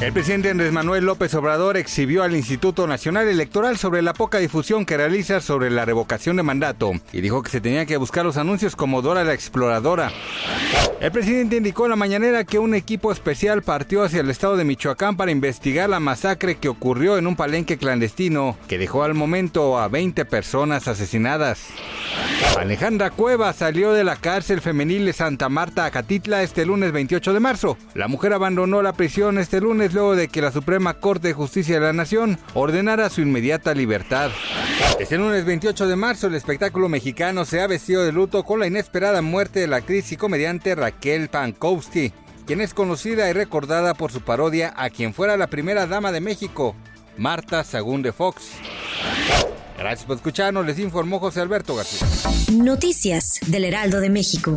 El presidente Andrés Manuel López Obrador exhibió al Instituto Nacional Electoral sobre la poca difusión que realiza sobre la revocación de mandato y dijo que se tenía que buscar los anuncios como Dora la Exploradora. El presidente indicó en la mañanera que un equipo especial partió hacia el estado de Michoacán para investigar la masacre que ocurrió en un palenque clandestino que dejó al momento a 20 personas asesinadas. Alejandra Cueva salió de la cárcel femenil de Santa Marta, Acatitla, este lunes 28 de marzo. La mujer abandonó la prisión este lunes luego de que la Suprema Corte de Justicia de la Nación ordenara su inmediata libertad. Este lunes 28 de marzo, el espectáculo mexicano se ha vestido de luto con la inesperada muerte de la actriz y comediante Raquel Pankowski, quien es conocida y recordada por su parodia a quien fuera la primera dama de México, Marta Sagún de Fox. Gracias por escucharnos, les informó José Alberto García. Noticias del Heraldo de México.